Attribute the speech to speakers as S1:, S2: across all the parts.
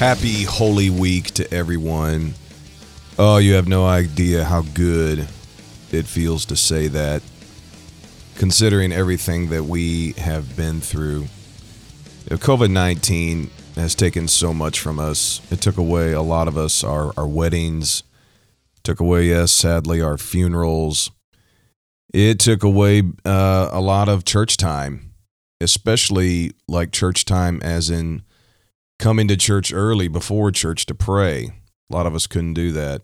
S1: Happy Holy Week to everyone. Oh, you have no idea how good it feels to say that, considering everything that we have been through. COVID 19 has taken so much from us. It took away a lot of us, our, our weddings, took away, yes, sadly, our funerals. It took away uh, a lot of church time, especially like church time as in coming to church early before church to pray. A lot of us couldn't do that.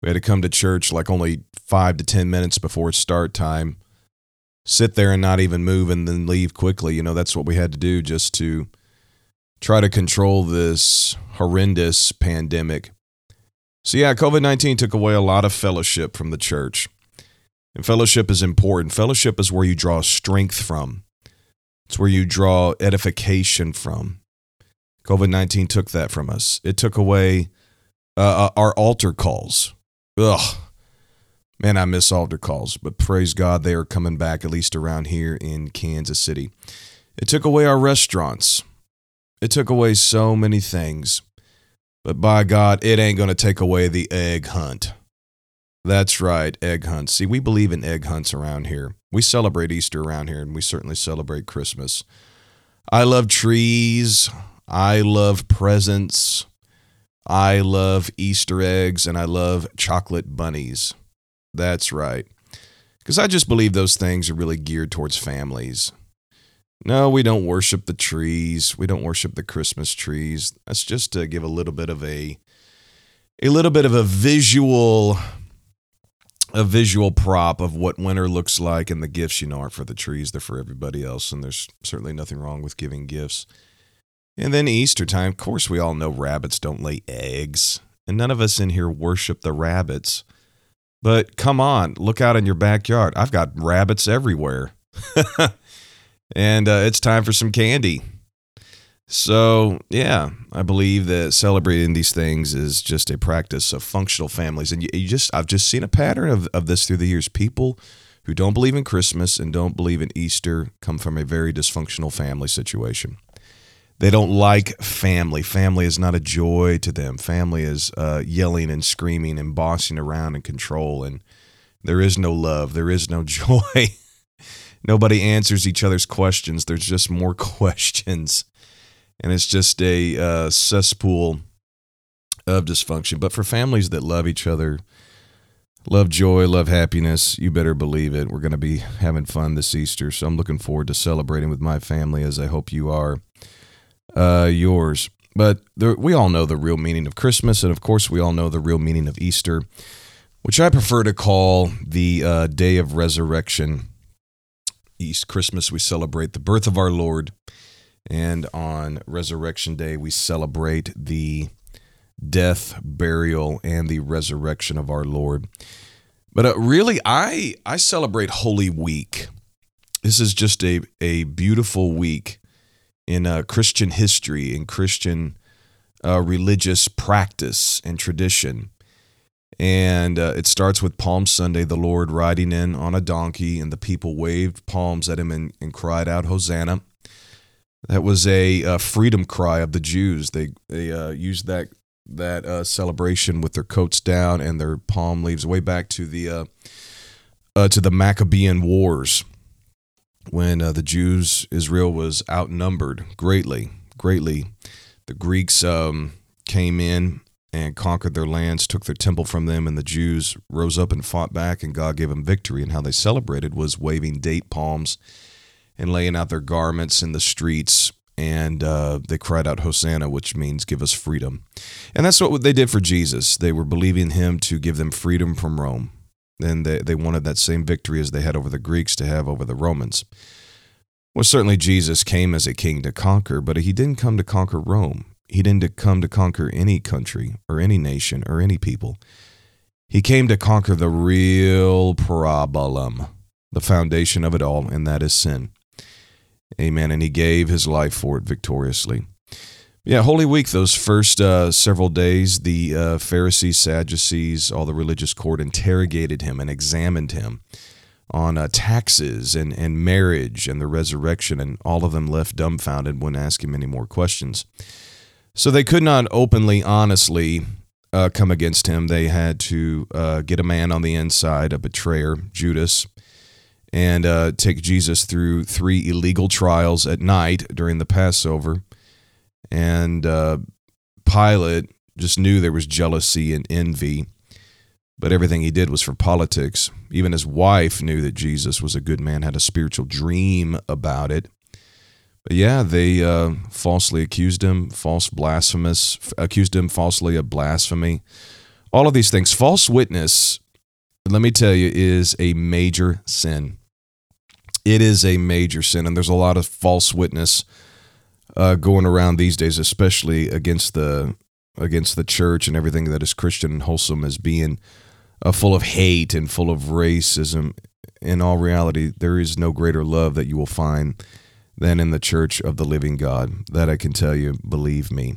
S1: We had to come to church like only five to 10 minutes before start time, sit there and not even move and then leave quickly. You know, that's what we had to do just to try to control this horrendous pandemic. So, yeah, COVID 19 took away a lot of fellowship from the church. And fellowship is important. Fellowship is where you draw strength from, it's where you draw edification from. COVID 19 took that from us. It took away uh, uh, our altar calls. Ugh. Man, I miss altar calls, but praise God, they are coming back, at least around here in Kansas City. It took away our restaurants. It took away so many things. But by God, it ain't going to take away the egg hunt. That's right, egg hunts. See, we believe in egg hunts around here. We celebrate Easter around here, and we certainly celebrate Christmas. I love trees. I love presents. I love Easter eggs and I love chocolate bunnies. That's right. Because I just believe those things are really geared towards families. No, we don't worship the trees. We don't worship the Christmas trees. That's just to give a little bit of a a little bit of a visual a visual prop of what winter looks like and the gifts you know aren't for the trees, they're for everybody else and there's certainly nothing wrong with giving gifts. And then Easter time, of course, we all know rabbits don't lay eggs. And none of us in here worship the rabbits. But come on, look out in your backyard. I've got rabbits everywhere. and uh, it's time for some candy. So, yeah, I believe that celebrating these things is just a practice of functional families. And you, you just I've just seen a pattern of, of this through the years. People who don't believe in Christmas and don't believe in Easter come from a very dysfunctional family situation. They don't like family. Family is not a joy to them. Family is uh, yelling and screaming and bossing around and control. And there is no love. There is no joy. Nobody answers each other's questions. There's just more questions. And it's just a uh, cesspool of dysfunction. But for families that love each other, love joy, love happiness, you better believe it. We're going to be having fun this Easter. So I'm looking forward to celebrating with my family as I hope you are uh, yours. But there, we all know the real meaning of Christmas, and of course, we all know the real meaning of Easter, which I prefer to call the uh, day of resurrection. East Christmas, we celebrate the birth of our Lord, and on Resurrection Day, we celebrate the death, burial, and the resurrection of our Lord. But uh, really, I I celebrate Holy Week. This is just a a beautiful week in uh, Christian history, in Christian uh, religious practice and tradition. And uh, it starts with Palm Sunday, the Lord riding in on a donkey, and the people waved palms at him and, and cried out, Hosanna. That was a, a, freedom cry of the Jews. They, they uh, used that, that uh, celebration with their coats down and their palm leaves way back to the, uh, to the Maccabean Wars when uh, the Jews, Israel was outnumbered greatly, greatly. The Greeks um, came in and conquered their lands, took their temple from them, and the Jews rose up and fought back, and God gave them victory. And how they celebrated was waving date palms and laying out their garments in the streets. And uh, they cried out, Hosanna, which means give us freedom. And that's what they did for Jesus. They were believing him to give them freedom from Rome and they, they wanted that same victory as they had over the Greeks to have over the Romans. Well, certainly Jesus came as a king to conquer, but he didn't come to conquer Rome. He didn't come to conquer any country or any nation or any people. He came to conquer the real problem, the foundation of it all, and that is sin. Amen. And he gave his life for it victoriously. Yeah, Holy Week, those first uh, several days, the uh, Pharisees, Sadducees, all the religious court interrogated him and examined him on uh, taxes and, and marriage and the resurrection, and all of them left dumbfounded when him any more questions. So they could not openly, honestly uh, come against him. They had to uh, get a man on the inside, a betrayer, Judas, and uh, take Jesus through three illegal trials at night during the Passover. And uh, Pilate just knew there was jealousy and envy, but everything he did was for politics. Even his wife knew that Jesus was a good man, had a spiritual dream about it. But yeah, they uh, falsely accused him, false blasphemous, accused him falsely of blasphemy. All of these things. False witness, let me tell you, is a major sin. It is a major sin, and there's a lot of false witness uh, going around these days, especially against the against the church and everything that is Christian and wholesome as being uh, full of hate and full of racism. In all reality, there is no greater love that you will find than in the church of the living God. That I can tell you, believe me.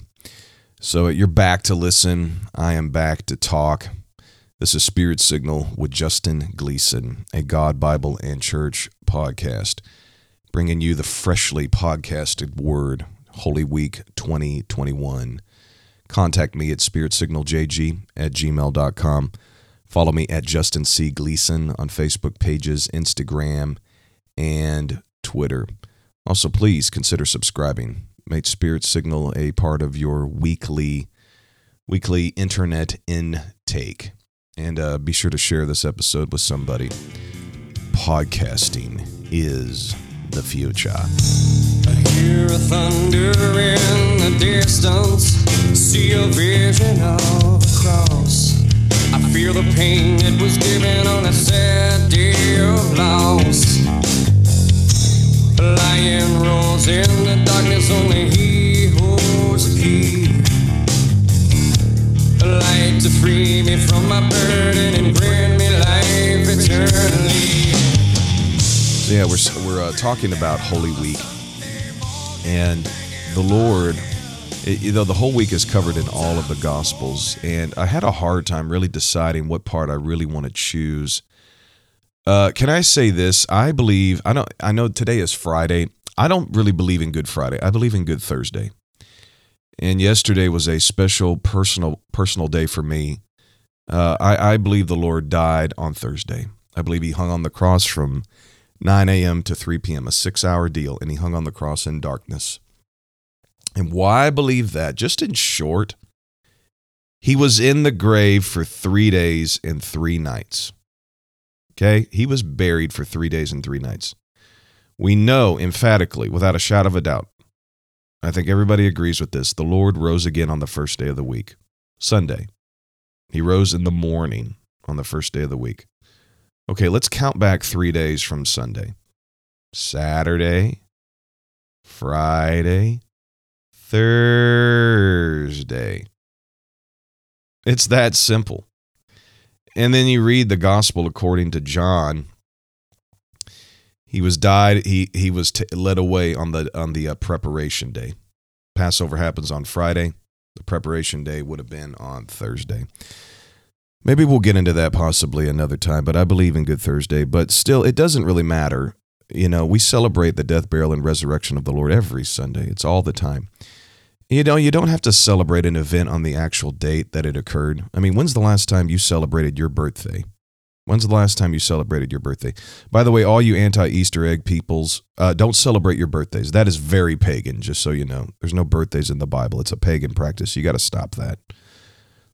S1: So you're back to listen. I am back to talk. This is Spirit Signal with Justin Gleason, a God, Bible, and Church podcast, bringing you the freshly podcasted word, Holy Week 2021. Contact me at spiritsignal.jg at gmail.com. Follow me at Justin C. Gleason on Facebook pages, Instagram, and Twitter. Also, please consider subscribing. Make Spirit Signal a part of your weekly weekly internet intake. And uh, be sure to share this episode with somebody. Podcasting is the future.
S2: I hear a thunder in the distance, see a vision of a cross. I feel the pain that was given on a sad day of loss. A lion roars in the darkness, only he holds the key. A light to free me from my burden and grant me life eternally.
S1: Yeah, we're we're uh, talking about Holy Week, and the Lord. it- you know, the whole week is covered in all of the Gospels, and I had a hard time really deciding what part I really want to choose. Uh, can I say this? I believe I don't. I know today is Friday. I don't really believe in Good Friday. I believe in Good Thursday. And yesterday was a special personal personal day for me. Uh, I, I believe the Lord died on Thursday. I believe He hung on the cross from 9 a.m. to 3 p.m., a six hour deal, and He hung on the cross in darkness. And why I believe that, just in short, He was in the grave for three days and three nights. Okay? He was buried for three days and three nights. We know emphatically, without a shadow of a doubt, I think everybody agrees with this. The Lord rose again on the first day of the week, Sunday. He rose in the morning on the first day of the week. Okay, let's count back three days from Sunday Saturday, Friday, Thursday. It's that simple. And then you read the gospel according to John. He was died. He he was t- led away on the on the uh, preparation day. Passover happens on Friday. The preparation day would have been on Thursday. Maybe we'll get into that possibly another time, but I believe in Good Thursday. But still, it doesn't really matter. You know, we celebrate the death, burial, and resurrection of the Lord every Sunday. It's all the time. You know, you don't have to celebrate an event on the actual date that it occurred. I mean, when's the last time you celebrated your birthday? When's the last time you celebrated your birthday? By the way, all you anti Easter egg peoples, uh, don't celebrate your birthdays. That is very pagan, just so you know. There's no birthdays in the Bible, it's a pagan practice. You got to stop that.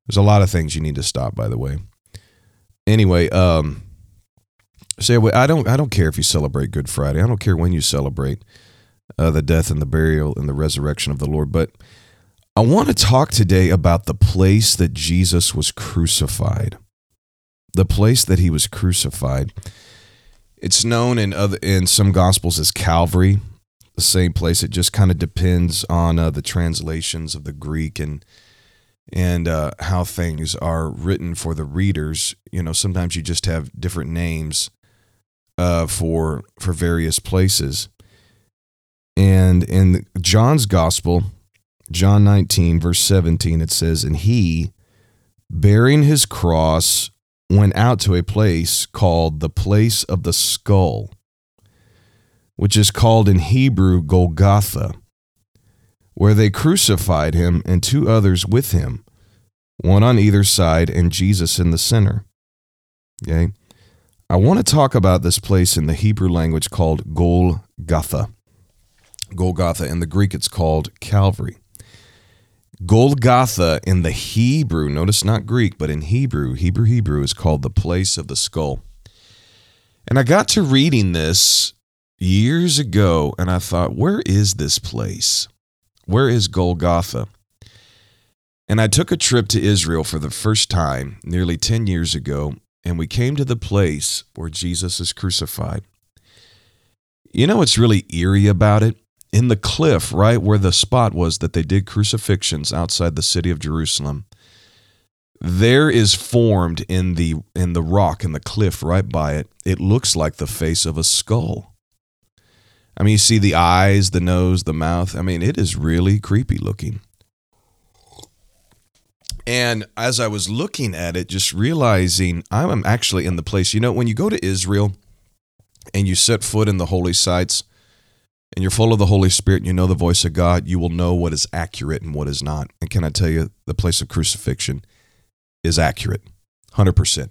S1: There's a lot of things you need to stop, by the way. Anyway, um, so I don't, I don't care if you celebrate Good Friday. I don't care when you celebrate uh, the death and the burial and the resurrection of the Lord. But I want to talk today about the place that Jesus was crucified the place that he was crucified. It's known in other in some gospels as Calvary, the same place. It just kind of depends on uh, the translations of the Greek and and uh, how things are written for the readers. You know, sometimes you just have different names uh, for for various places. And in John's gospel, John 19 verse 17, it says, "And he, bearing his cross." went out to a place called the place of the skull, which is called in Hebrew Golgotha, where they crucified him and two others with him, one on either side and Jesus in the center. Okay? I want to talk about this place in the Hebrew language called Golgotha. Golgotha. In the Greek, it's called Calvary. Golgotha in the Hebrew, notice not Greek, but in Hebrew, Hebrew, Hebrew is called the place of the skull. And I got to reading this years ago and I thought, where is this place? Where is Golgotha? And I took a trip to Israel for the first time nearly 10 years ago, and we came to the place where Jesus is crucified. You know what's really eerie about it? in the cliff, right where the spot was that they did crucifixions outside the city of Jerusalem, there is formed in the in the rock in the cliff right by it. It looks like the face of a skull. I mean, you see the eyes, the nose, the mouth. I mean, it is really creepy looking. And as I was looking at it, just realizing I'm actually in the place. You know, when you go to Israel and you set foot in the holy sites, and you're full of the Holy Spirit and you know the voice of God, you will know what is accurate and what is not. And can I tell you, the place of crucifixion is accurate, 100%.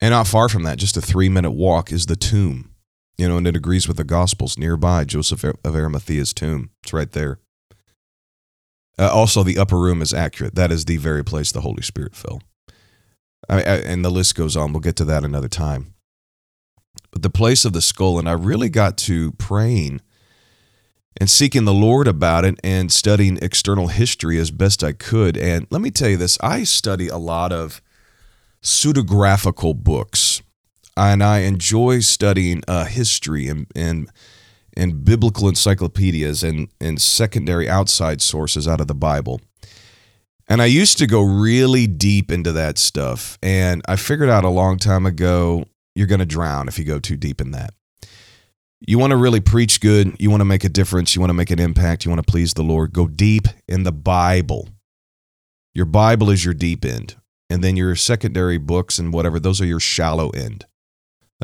S1: And not far from that, just a three minute walk, is the tomb. You know, and it agrees with the Gospels nearby, Joseph of Arimathea's tomb. It's right there. Uh, also, the upper room is accurate. That is the very place the Holy Spirit fell. I, I, and the list goes on. We'll get to that another time but the place of the skull. And I really got to praying and seeking the Lord about it and studying external history as best I could. And let me tell you this I study a lot of pseudographical books, and I enjoy studying uh, history and, and and biblical encyclopedias and, and secondary outside sources out of the Bible. And I used to go really deep into that stuff. And I figured out a long time ago you're going to drown if you go too deep in that. You want to really preach good, you want to make a difference, you want to make an impact, you want to please the Lord, go deep in the Bible. Your Bible is your deep end. And then your secondary books and whatever, those are your shallow end.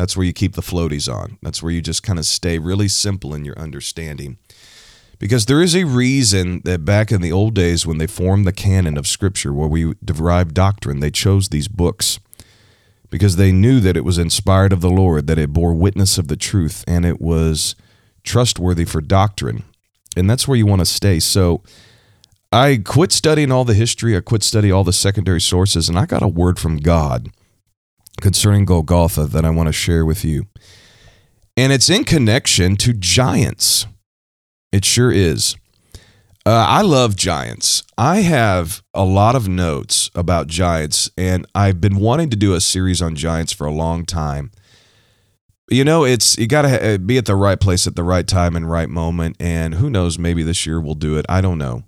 S1: That's where you keep the floaties on. That's where you just kind of stay really simple in your understanding. Because there is a reason that back in the old days when they formed the canon of Scripture, where we derive doctrine, they chose these books because they knew that it was inspired of the Lord, that it bore witness of the truth, and it was trustworthy for doctrine. And that's where you want to stay. So I quit studying all the history, I quit studying all the secondary sources, and I got a word from God concerning Golgotha that I want to share with you. And it's in connection to giants. It sure is. Uh, I love giants. I have a lot of notes about giants, and I've been wanting to do a series on giants for a long time. You know, it's you got to be at the right place at the right time and right moment, and who knows? Maybe this year we'll do it. I don't know.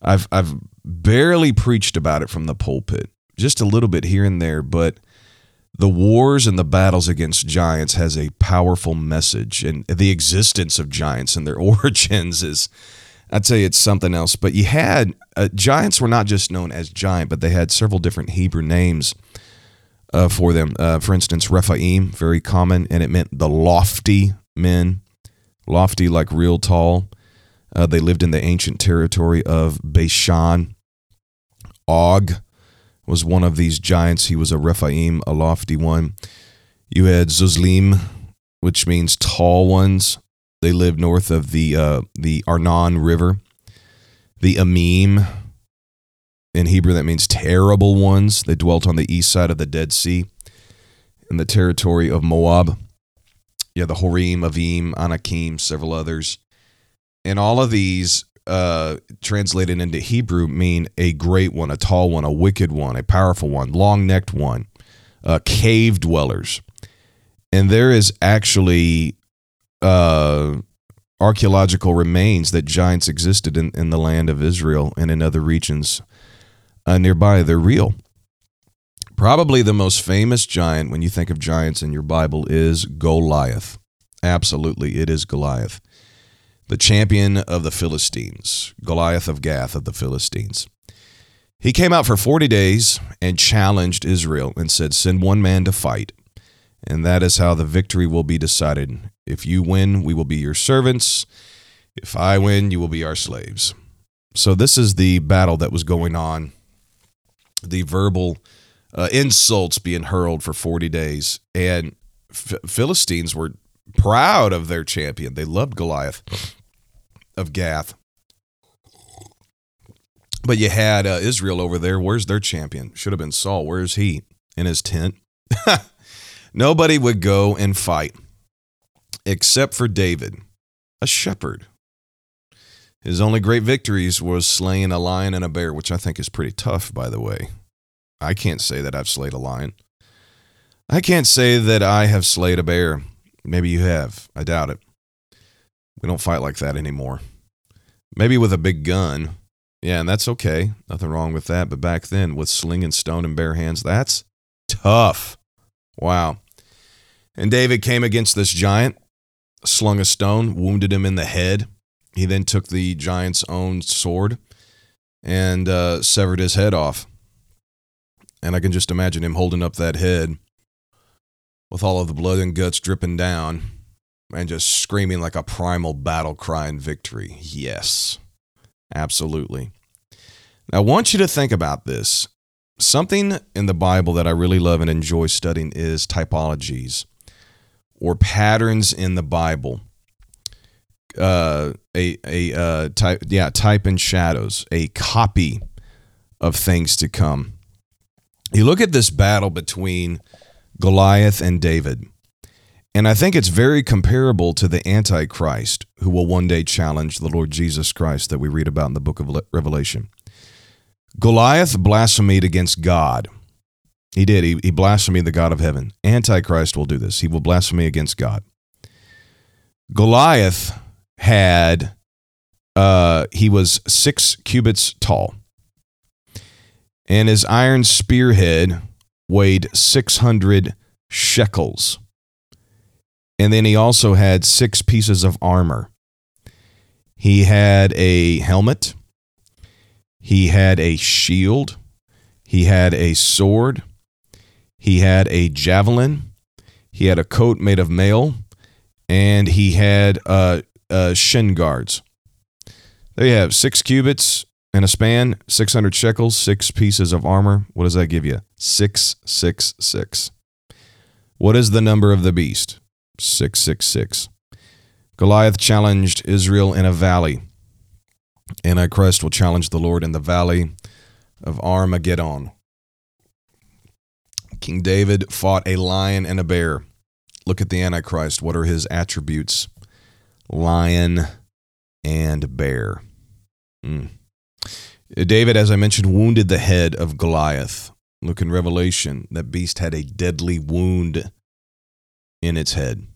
S1: I've I've barely preached about it from the pulpit, just a little bit here and there, but the wars and the battles against giants has a powerful message, and the existence of giants and their origins is I'd say it's something else. But you had uh, giants were not just known as giant, but they had several different Hebrew names uh, for them. Uh, for instance, Rephaim, very common, and it meant the lofty men, lofty like real tall. Uh, they lived in the ancient territory of Bashan. Og was one of these giants. He was a Rephaim, a lofty one. You had Zuzlim, which means tall ones. They lived north of the uh, the Arnon River. The Amim, in Hebrew, that means terrible ones. They dwelt on the east side of the Dead Sea in the territory of Moab. Yeah, the Horim, Avim, Anakim, several others. And all of these, uh, translated into Hebrew, mean a great one, a tall one, a wicked one, a powerful one, long necked one, uh, cave dwellers. And there is actually uh, archaeological remains that giants existed in, in the land of Israel and in other regions uh, nearby. They're real. Probably the most famous giant when you think of giants in your Bible is Goliath. Absolutely, it is Goliath. The champion of the Philistines, Goliath of Gath of the Philistines. He came out for 40 days and challenged Israel and said, Send one man to fight and that is how the victory will be decided. If you win, we will be your servants. If I win, you will be our slaves. So, this is the battle that was going on, the verbal uh, insults being hurled for 40 days. And F- Philistines were proud of their champion. They loved Goliath of Gath. But you had uh, Israel over there. Where's their champion? Should have been Saul. Where's he? In his tent. Nobody would go and fight except for David, a shepherd. His only great victories was slaying a lion and a bear, which I think is pretty tough, by the way. I can't say that I've slayed a lion. I can't say that I have slayed a bear. Maybe you have. I doubt it. We don't fight like that anymore. Maybe with a big gun. Yeah, and that's okay. Nothing wrong with that. But back then, with sling and stone and bare hands, that's tough. Wow. And David came against this giant, slung a stone, wounded him in the head. He then took the giant's own sword and uh, severed his head off. And I can just imagine him holding up that head with all of the blood and guts dripping down and just screaming like a primal battle cry in victory. Yes, absolutely. Now, I want you to think about this. Something in the Bible that I really love and enjoy studying is typologies or patterns in the Bible. Uh, a a uh, type, yeah, type and shadows, a copy of things to come. You look at this battle between Goliath and David. And I think it's very comparable to the Antichrist who will one day challenge the Lord Jesus Christ that we read about in the book of Revelation. Goliath blasphemed against God. He did. He, he blasphemed the God of heaven. Antichrist will do this. He will blaspheme against God. Goliath had, uh, he was six cubits tall, and his iron spearhead weighed 600 shekels. And then he also had six pieces of armor. He had a helmet. He had a shield. He had a sword. He had a javelin. He had a coat made of mail. And he had uh, uh, shin guards. There you have six cubits and a span, 600 shekels, six pieces of armor. What does that give you? 666. What is the number of the beast? 666. Goliath challenged Israel in a valley. Antichrist will challenge the Lord in the valley of Armageddon. King David fought a lion and a bear. Look at the Antichrist. What are his attributes? Lion and bear. Mm. David, as I mentioned, wounded the head of Goliath. Look in Revelation, that beast had a deadly wound in its head.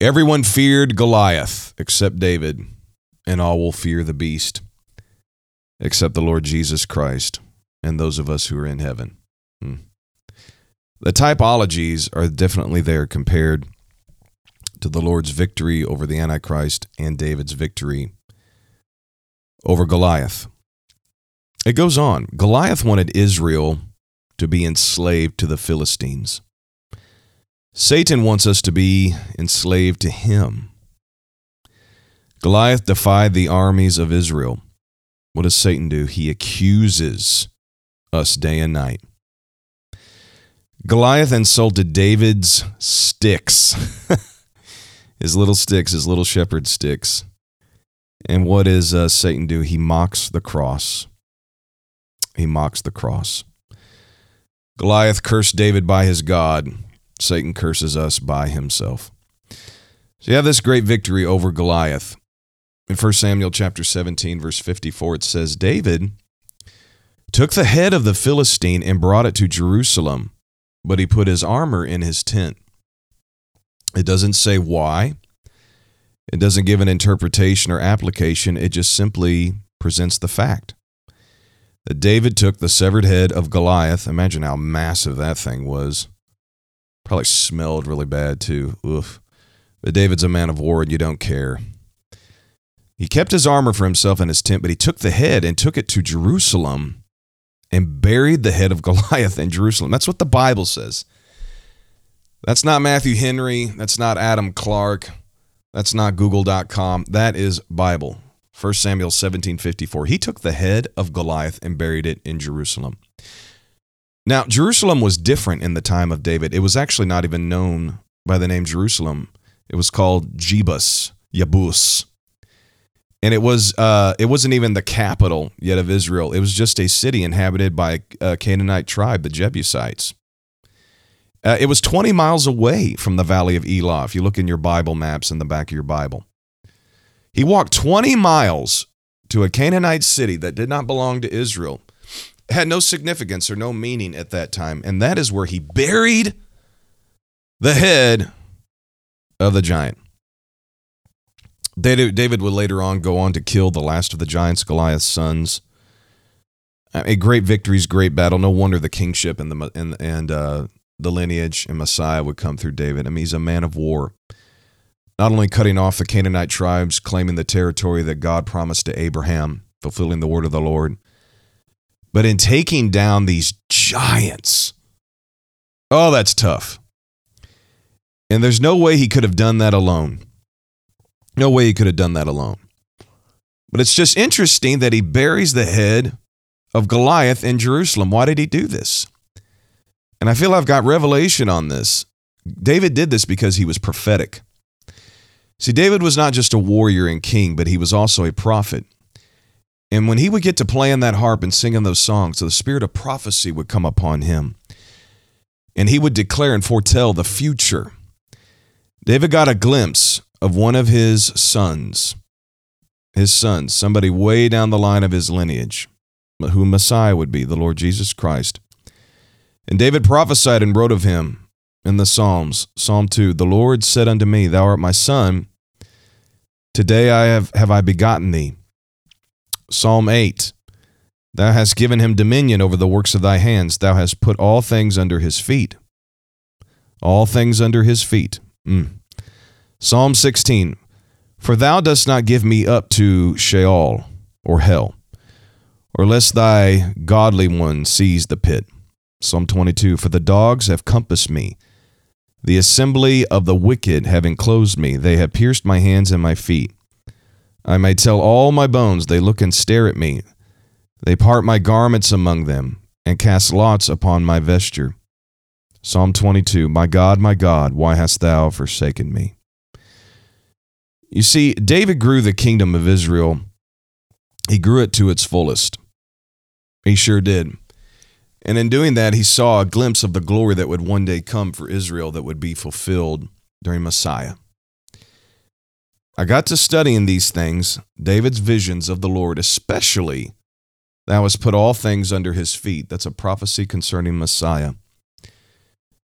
S1: Everyone feared Goliath except David, and all will fear the beast except the Lord Jesus Christ and those of us who are in heaven. Hmm. The typologies are definitely there compared to the Lord's victory over the Antichrist and David's victory over Goliath. It goes on. Goliath wanted Israel to be enslaved to the Philistines. Satan wants us to be enslaved to him. Goliath defied the armies of Israel. What does Satan do? He accuses us day and night. Goliath insulted David's sticks, his little sticks, his little shepherd sticks. And what does uh, Satan do? He mocks the cross. He mocks the cross. Goliath cursed David by his God. Satan curses us by himself. So you have this great victory over Goliath. In 1 Samuel chapter 17 verse 54 it says David took the head of the Philistine and brought it to Jerusalem, but he put his armor in his tent. It doesn't say why. It doesn't give an interpretation or application. It just simply presents the fact that David took the severed head of Goliath. Imagine how massive that thing was. Probably smelled really bad too. Oof. But David's a man of war and you don't care. He kept his armor for himself in his tent, but he took the head and took it to Jerusalem and buried the head of Goliath in Jerusalem. That's what the Bible says. That's not Matthew Henry. That's not Adam Clarke. That's not google.com. That is Bible. 1 Samuel 17:54. He took the head of Goliath and buried it in Jerusalem. Now, Jerusalem was different in the time of David. It was actually not even known by the name Jerusalem. It was called Jebus, Yabus. And it was uh, it wasn't even the capital yet of Israel. It was just a city inhabited by a Canaanite tribe, the Jebusites. Uh, it was 20 miles away from the Valley of Elah, if you look in your Bible maps in the back of your Bible. He walked 20 miles to a Canaanite city that did not belong to Israel. Had no significance or no meaning at that time. And that is where he buried the head of the giant. David would later on go on to kill the last of the giants, Goliath's sons. A great victories, great battle. No wonder the kingship and the and and uh, the lineage and Messiah would come through David. I mean, he's a man of war. Not only cutting off the Canaanite tribes, claiming the territory that God promised to Abraham, fulfilling the word of the Lord, but in taking down these giants. Oh, that's tough. And there's no way he could have done that alone. No way he could have done that alone. But it's just interesting that he buries the head of Goliath in Jerusalem. Why did he do this? And I feel I've got revelation on this. David did this because he was prophetic. See, David was not just a warrior and king, but he was also a prophet. And when he would get to playing that harp and singing those songs, the spirit of prophecy would come upon him. And he would declare and foretell the future. David got a glimpse of one of his sons, his sons, somebody way down the line of his lineage, who Messiah would be, the Lord Jesus Christ. And David prophesied and wrote of him in the Psalms. Psalm 2 The Lord said unto me, Thou art my son. Today I have, have I begotten thee. Psalm 8 Thou hast given him dominion over the works of thy hands. Thou hast put all things under his feet. All things under his feet. Mm. Psalm 16 For thou dost not give me up to Sheol or hell, or lest thy godly one seize the pit. Psalm 22 For the dogs have compassed me. The assembly of the wicked have enclosed me. They have pierced my hands and my feet. I may tell all my bones, they look and stare at me. They part my garments among them and cast lots upon my vesture. Psalm 22 My God, my God, why hast thou forsaken me? You see, David grew the kingdom of Israel. He grew it to its fullest. He sure did. And in doing that, he saw a glimpse of the glory that would one day come for Israel that would be fulfilled during Messiah. I got to studying these things, David's visions of the Lord, especially thou hast put all things under his feet. That's a prophecy concerning Messiah.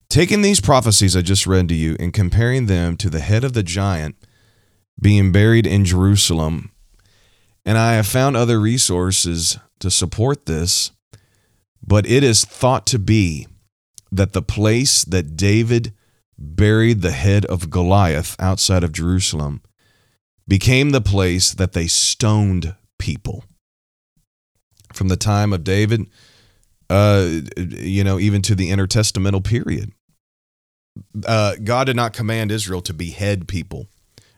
S1: Taking these prophecies I just read to you and comparing them to the head of the giant being buried in Jerusalem, and I have found other resources to support this but it is thought to be that the place that David buried the head of Goliath outside of Jerusalem became the place that they stoned people. From the time of David, uh, you know, even to the intertestamental period. Uh, God did not command Israel to behead people,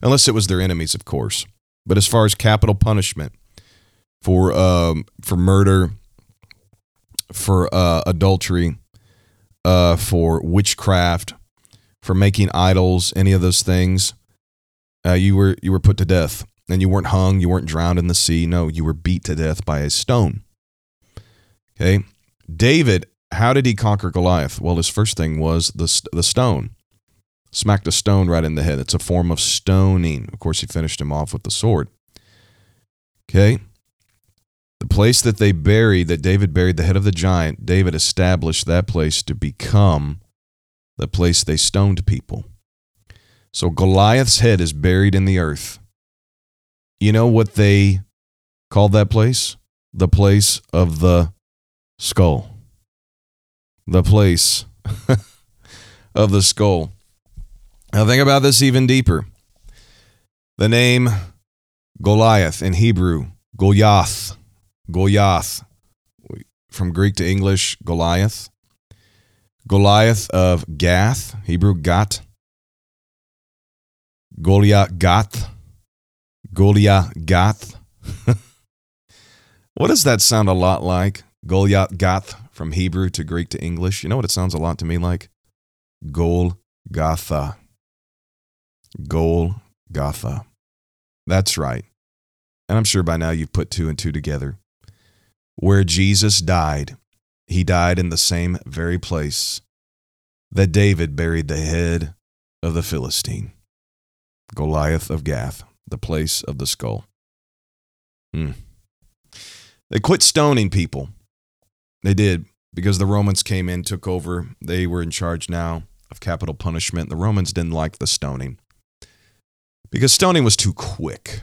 S1: unless it was their enemies, of course. But as far as capital punishment for um, for murder, for uh, adultery, uh, for witchcraft, for making idols, any of those things, uh, you were you were put to death, and you weren't hung, you weren't drowned in the sea. No, you were beat to death by a stone. Okay, David, how did he conquer Goliath? Well, his first thing was the the stone. Smacked a stone right in the head. It's a form of stoning. Of course, he finished him off with the sword. Okay. The place that they buried, that David buried the head of the giant, David established that place to become the place they stoned people. So Goliath's head is buried in the earth. You know what they called that place? The place of the skull. The place of the skull. Now, think about this even deeper. The name Goliath in Hebrew, Goliath, Goliath, from Greek to English, Goliath. Goliath of Gath, Hebrew Gat. Goliath Gath. Goliath Gath. what does that sound a lot like? Goliath Gath from Hebrew to Greek to English. You know what it sounds a lot to me like? Golgotha. Golgotha. That's right. And I'm sure by now you've put two and two together. Where Jesus died, he died in the same very place that David buried the head of the Philistine, Goliath of Gath, the place of the skull. Hmm. They quit stoning people. They did because the Romans came in, took over. They were in charge now of capital punishment. The Romans didn't like the stoning because stoning was too quick.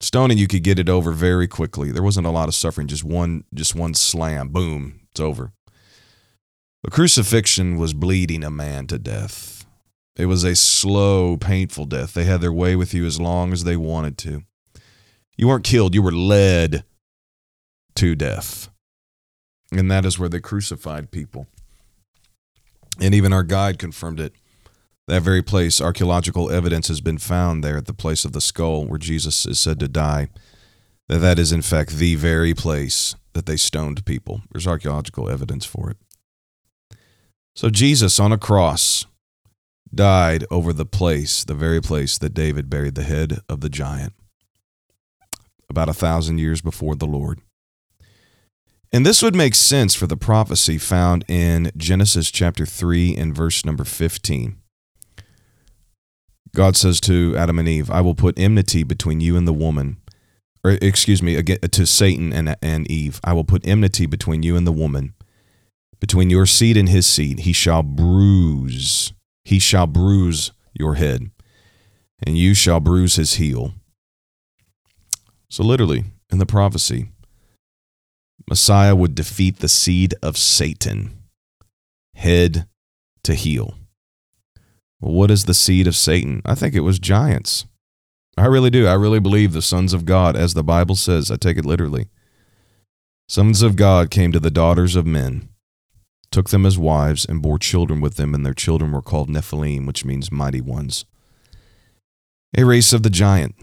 S1: Stoning, you could get it over very quickly. There wasn't a lot of suffering, just one, just one slam, boom, it's over. The crucifixion was bleeding a man to death. It was a slow, painful death. They had their way with you as long as they wanted to. You weren't killed, you were led to death. And that is where they crucified people. And even our guide confirmed it. That very place, archaeological evidence has been found there at the place of the skull where Jesus is said to die. That that is in fact the very place that they stoned people. There's archaeological evidence for it. So Jesus on a cross died over the place, the very place that David buried the head of the giant, about a thousand years before the Lord. And this would make sense for the prophecy found in Genesis chapter 3 and verse number 15. God says to Adam and Eve, I will put enmity between you and the woman, or excuse me, to Satan and, and Eve. I will put enmity between you and the woman, between your seed and his seed. He shall bruise, he shall bruise your head, and you shall bruise his heel. So, literally, in the prophecy, Messiah would defeat the seed of Satan, head to heel. Well, what is the seed of Satan? I think it was giants. I really do. I really believe the sons of God, as the Bible says. I take it literally. Sons of God came to the daughters of men, took them as wives, and bore children with them, and their children were called Nephilim, which means mighty ones. A race of the giant.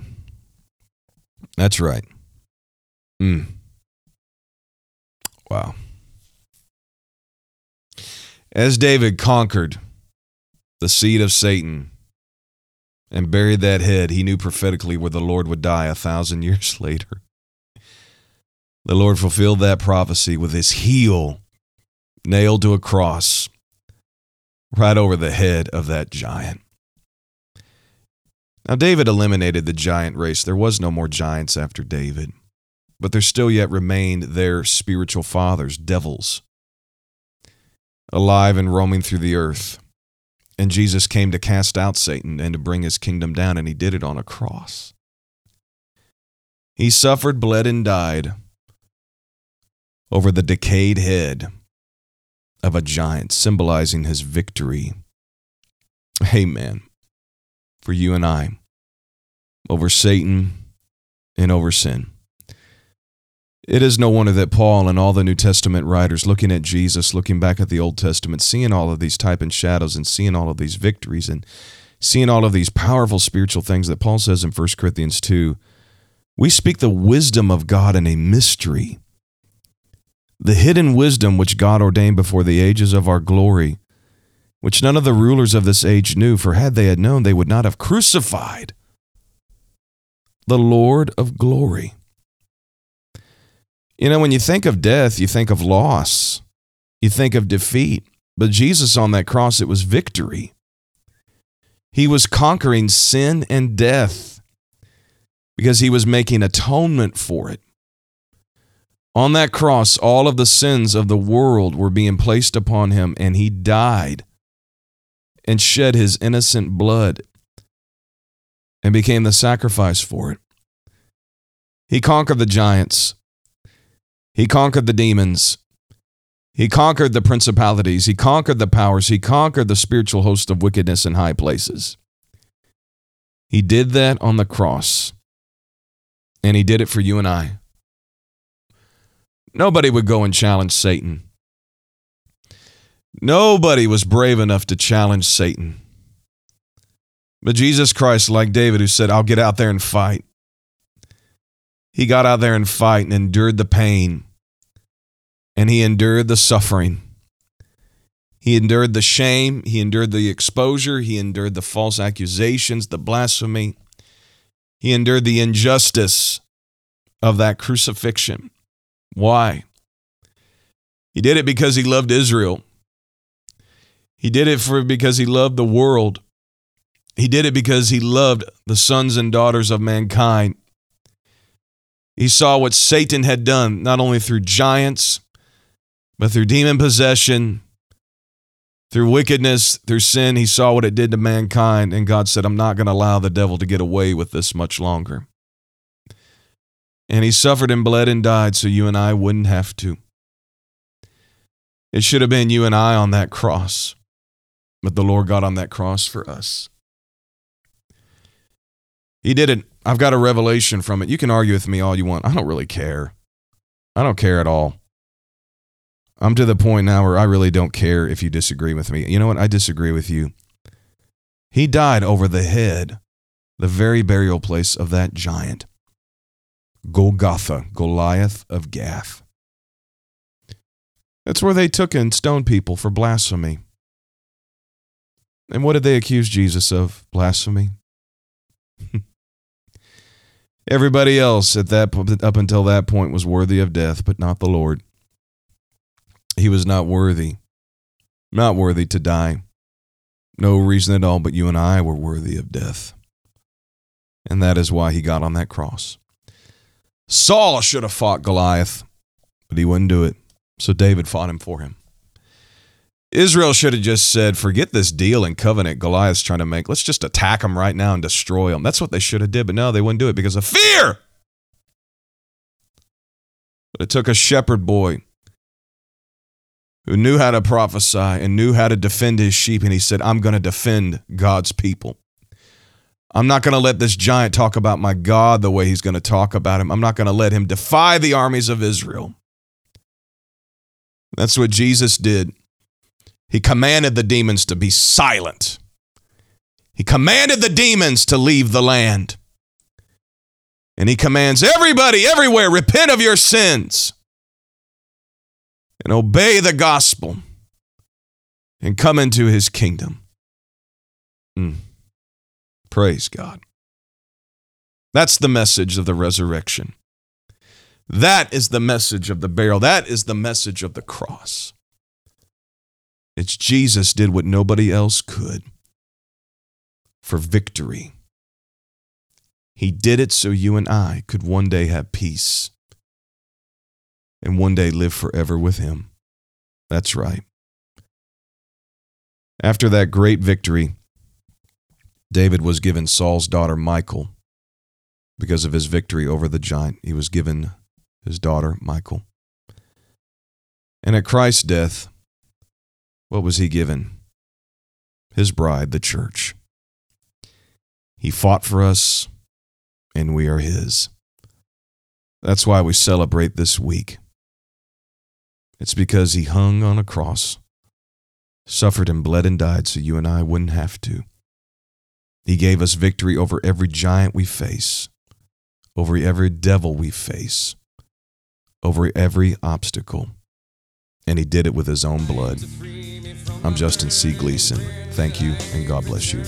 S1: That's right. Hmm. Wow. As David conquered the seed of Satan and buried that head, he knew prophetically where the Lord would die a thousand years later. The Lord fulfilled that prophecy with his heel nailed to a cross right over the head of that giant. Now, David eliminated the giant race. There was no more giants after David but there still yet remained their spiritual fathers, devils, alive and roaming through the earth. And Jesus came to cast out Satan and to bring his kingdom down, and he did it on a cross. He suffered, bled, and died over the decayed head of a giant, symbolizing his victory. Amen. For you and I, over Satan and over sin. It is no wonder that Paul and all the New Testament writers, looking at Jesus, looking back at the Old Testament, seeing all of these type and shadows and seeing all of these victories and seeing all of these powerful spiritual things that Paul says in 1 Corinthians 2, we speak the wisdom of God in a mystery. The hidden wisdom which God ordained before the ages of our glory, which none of the rulers of this age knew, for had they had known, they would not have crucified the Lord of glory. You know, when you think of death, you think of loss, you think of defeat. But Jesus on that cross, it was victory. He was conquering sin and death because he was making atonement for it. On that cross, all of the sins of the world were being placed upon him, and he died and shed his innocent blood and became the sacrifice for it. He conquered the giants. He conquered the demons. He conquered the principalities. He conquered the powers. He conquered the spiritual host of wickedness in high places. He did that on the cross. And he did it for you and I. Nobody would go and challenge Satan. Nobody was brave enough to challenge Satan. But Jesus Christ, like David, who said, I'll get out there and fight, he got out there and fight and endured the pain, and he endured the suffering. He endured the shame, he endured the exposure, he endured the false accusations, the blasphemy. He endured the injustice of that crucifixion. Why? He did it because he loved Israel. He did it for because he loved the world. He did it because he loved the sons and daughters of mankind. He saw what Satan had done, not only through giants, but through demon possession, through wickedness, through sin. He saw what it did to mankind, and God said, I'm not going to allow the devil to get away with this much longer. And he suffered and bled and died so you and I wouldn't have to. It should have been you and I on that cross, but the Lord got on that cross for us. He did it. I've got a revelation from it. You can argue with me all you want. I don't really care. I don't care at all. I'm to the point now where I really don't care if you disagree with me. You know what? I disagree with you. He died over the head, the very burial place of that giant, Golgotha, Goliath of Gath. That's where they took and stoned people for blasphemy. And what did they accuse Jesus of? Blasphemy. Everybody else at that up until that point was worthy of death, but not the Lord. He was not worthy, not worthy to die. No reason at all, but you and I were worthy of death. And that is why he got on that cross. Saul should have fought Goliath, but he wouldn't do it. So David fought him for him. Israel should have just said, forget this deal and covenant Goliath's trying to make. Let's just attack him right now and destroy him. That's what they should have did, but no, they wouldn't do it because of fear. But it took a shepherd boy who knew how to prophesy and knew how to defend his sheep, and he said, I'm going to defend God's people. I'm not going to let this giant talk about my God the way he's going to talk about him. I'm not going to let him defy the armies of Israel. That's what Jesus did. He commanded the demons to be silent. He commanded the demons to leave the land. And he commands everybody everywhere repent of your sins and obey the gospel and come into his kingdom. Mm. Praise God. That's the message of the resurrection. That is the message of the burial. That is the message of the cross. It's Jesus did what nobody else could for victory. He did it so you and I could one day have peace and one day live forever with Him. That's right. After that great victory, David was given Saul's daughter Michal. Because of his victory over the giant, he was given his daughter, Michal. And at Christ's death, what was he given? His bride, the church. He fought for us, and we are his. That's why we celebrate this week. It's because he hung on a cross, suffered and bled and died so you and I wouldn't have to. He gave us victory over every giant we face, over every devil we face, over every obstacle. And he did it with his own blood. I'm Justin C. Gleason. Thank you, and God bless you.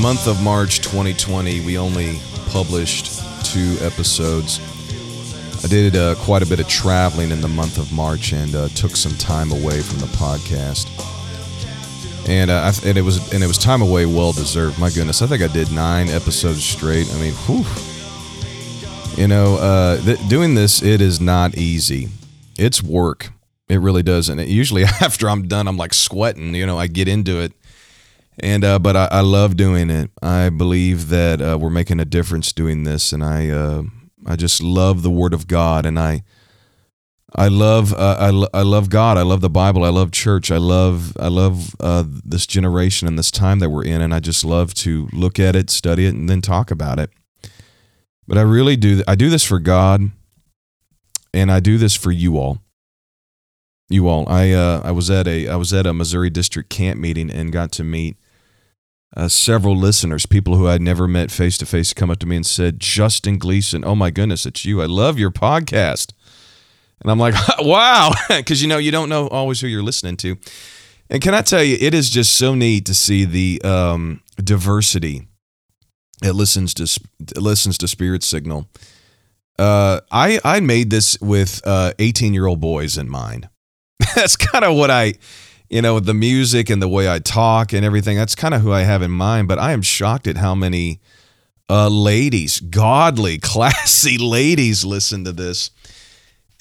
S1: Month of March 2020, we only published two episodes. I did uh, quite a bit of traveling in the month of March and uh, took some time away from the podcast. And, uh, and it was and it was time away well deserved. My goodness, I think I did nine episodes straight. I mean, whew. You know, uh, th- doing this it is not easy. It's work. It really does. And it, usually after I'm done, I'm like sweating. You know, I get into it and uh, but I, I love doing it. I believe that uh, we're making a difference doing this, and I uh, I just love the Word of God, and I I love uh, I, I love God. I love the Bible. I love church. I love I love uh, this generation and this time that we're in, and I just love to look at it, study it, and then talk about it. But I really do. I do this for God, and I do this for you all. You all. I uh, I was at a I was at a Missouri District camp meeting and got to meet uh, several listeners, people who I'd never met face to face, come up to me and said, "Justin Gleason, oh my goodness, it's you! I love your podcast." And I'm like, "Wow," because you know you don't know always who you're listening to. And can I tell you, it is just so neat to see the um, diversity it listens to it listens to Spirit Signal. Uh, I I made this with 18 uh, year old boys in mind. That's kind of what I you know, the music and the way I talk and everything, that's kind of who I have in mind. But I am shocked at how many uh, ladies, godly, classy ladies, listen to this.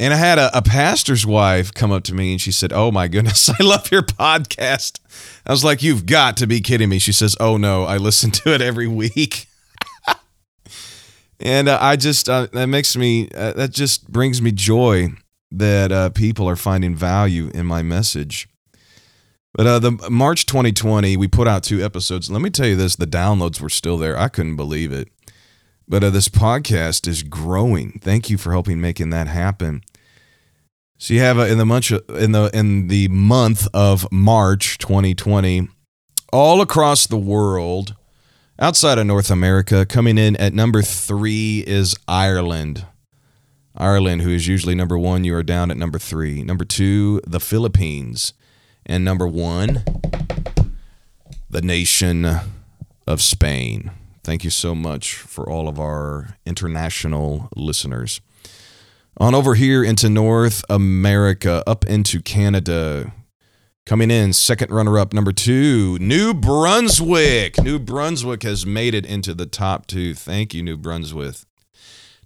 S1: And I had a, a, pastor's wife come up to me and she said, Oh my goodness, I love your podcast. I was like, You've got to be kidding me. She says, Oh no, I listen to it every week. and uh, I just, uh, that makes me, uh, that just brings me joy that uh, people are finding value in my message. But uh, the March 2020, we put out two episodes. Let me tell you this: the downloads were still there. I couldn't believe it. But uh, this podcast is growing. Thank you for helping making that happen. So you have uh, in the month in the in the month of March 2020, all across the world, outside of North America, coming in at number three is Ireland. Ireland, who is usually number one, you are down at number three. Number two, the Philippines. And number one, the nation of Spain. Thank you so much for all of our international listeners. On over here into North America, up into Canada. Coming in, second runner up, number two, New Brunswick. New Brunswick has made it into the top two. Thank you, New Brunswick.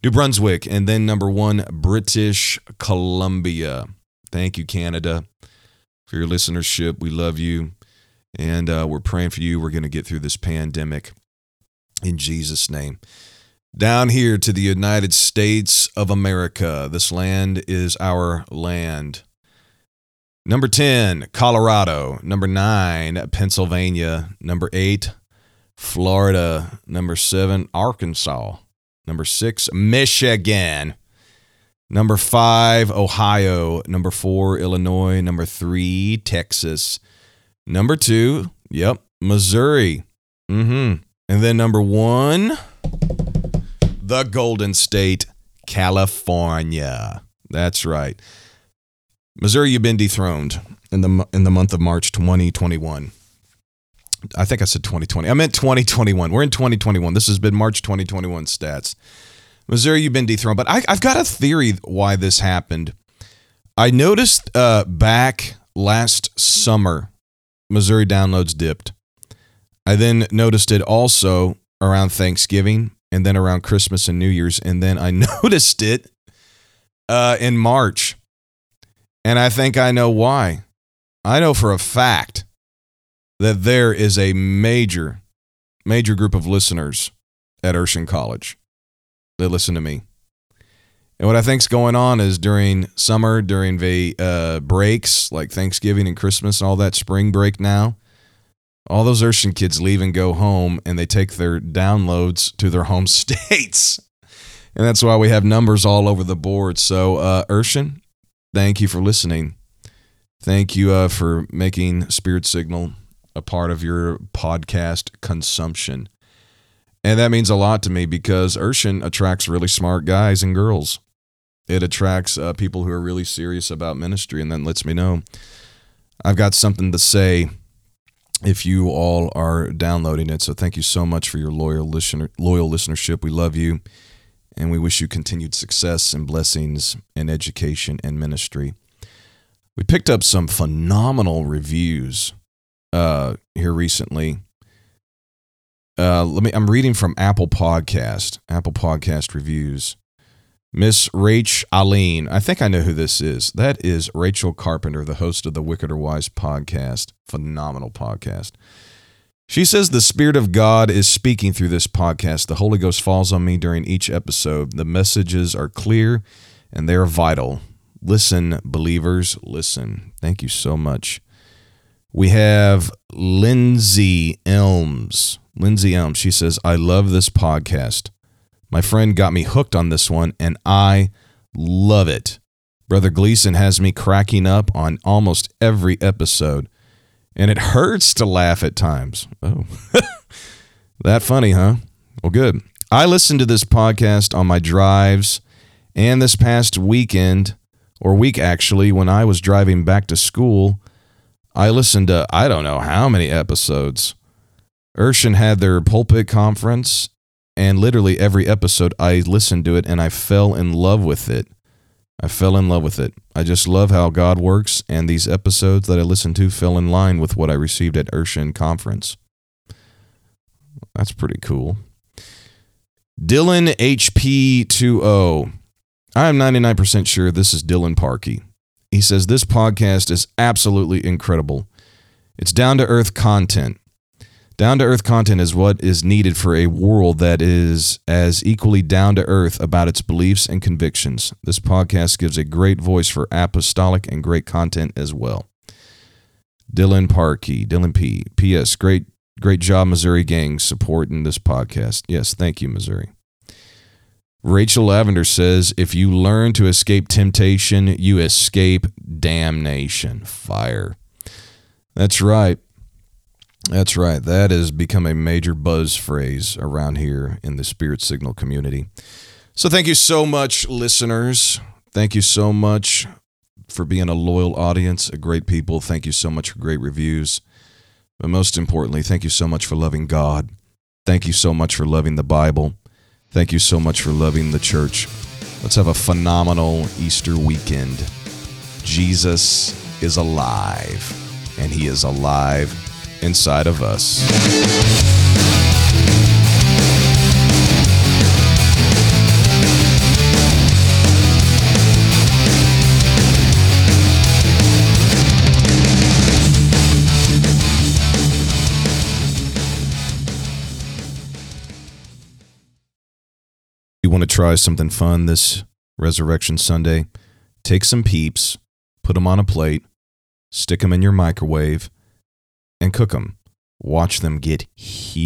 S1: New Brunswick. And then number one, British Columbia. Thank you, Canada for your listenership. We love you. And uh, we're praying for you. We're going to get through this pandemic in Jesus' name. Down here to the United States of America. This land is our land. Number 10, Colorado. Number 9, Pennsylvania. Number 8, Florida. Number 7, Arkansas. Number 6, Michigan. Number five, Ohio. Number four, Illinois. Number three, Texas. Number two, yep, Missouri. Mm-hmm. And then number one, the Golden State, California. That's right. Missouri, you've been dethroned in the in the month of March 2021. I think I said 2020. I meant 2021. We're in 2021. This has been March 2021 stats. Missouri, you've been dethroned. But I, have got a theory why this happened. I noticed uh, back last summer, Missouri downloads dipped. I then noticed it also around Thanksgiving and then around Christmas and New Year's. And then I noticed it uh, in March. And I think I know why. I know for a fact that there is a major, major group of listeners at Urshan College listen to me. And what I think's going on is during summer, during the uh, breaks like Thanksgiving and Christmas and all that spring break now, all those Urshan kids leave and go home and they take their downloads to their home states. And that's why we have numbers all over the board. So, uh, Urshan, thank you for listening. Thank you uh, for making Spirit Signal a part of your podcast consumption. And that means a lot to me because Urshan attracts really smart guys and girls. It attracts uh, people who are really serious about ministry and then lets me know I've got something to say if you all are downloading it. So thank you so much for your loyal listener loyal listenership. We love you and we wish you continued success and blessings in education and ministry. We picked up some phenomenal reviews uh, here recently uh, let me. I'm reading from Apple Podcast, Apple Podcast reviews. Miss Rach Aline. I think I know who this is. That is Rachel Carpenter, the host of the Wicked or Wise podcast. Phenomenal podcast. She says the Spirit of God is speaking through this podcast. The Holy Ghost falls on me during each episode. The messages are clear and they're vital. Listen, believers, listen. Thank you so much. We have Lindsay Elms. Lindsay Elms. She says, I love this podcast. My friend got me hooked on this one, and I love it. Brother Gleason has me cracking up on almost every episode, and it hurts to laugh at times. Oh, that funny, huh? Well, good. I listen to this podcast on my drives, and this past weekend, or week actually, when I was driving back to school, I listened to I don't know how many episodes. Urshan had their pulpit conference, and literally every episode I listened to it and I fell in love with it. I fell in love with it. I just love how God works, and these episodes that I listened to fell in line with what I received at Urshan conference. That's pretty cool. Dylan HP20. I am 99% sure this is Dylan Parkey. He says this podcast is absolutely incredible. It's down to earth content. Down to earth content is what is needed for a world that is as equally down to earth about its beliefs and convictions. This podcast gives a great voice for apostolic and great content as well. Dylan Parkey, Dylan P. P.S. Great, great job, Missouri gang, supporting this podcast. Yes, thank you, Missouri. Rachel Lavender says, if you learn to escape temptation, you escape damnation. Fire. That's right. That's right. That has become a major buzz phrase around here in the Spirit Signal community. So thank you so much, listeners. Thank you so much for being a loyal audience, a great people. Thank you so much for great reviews. But most importantly, thank you so much for loving God. Thank you so much for loving the Bible. Thank you so much for loving the church. Let's have a phenomenal Easter weekend. Jesus is alive, and he is alive inside of us. To try something fun this Resurrection Sunday? Take some peeps, put them on a plate, stick them in your microwave, and cook them. Watch them get huge.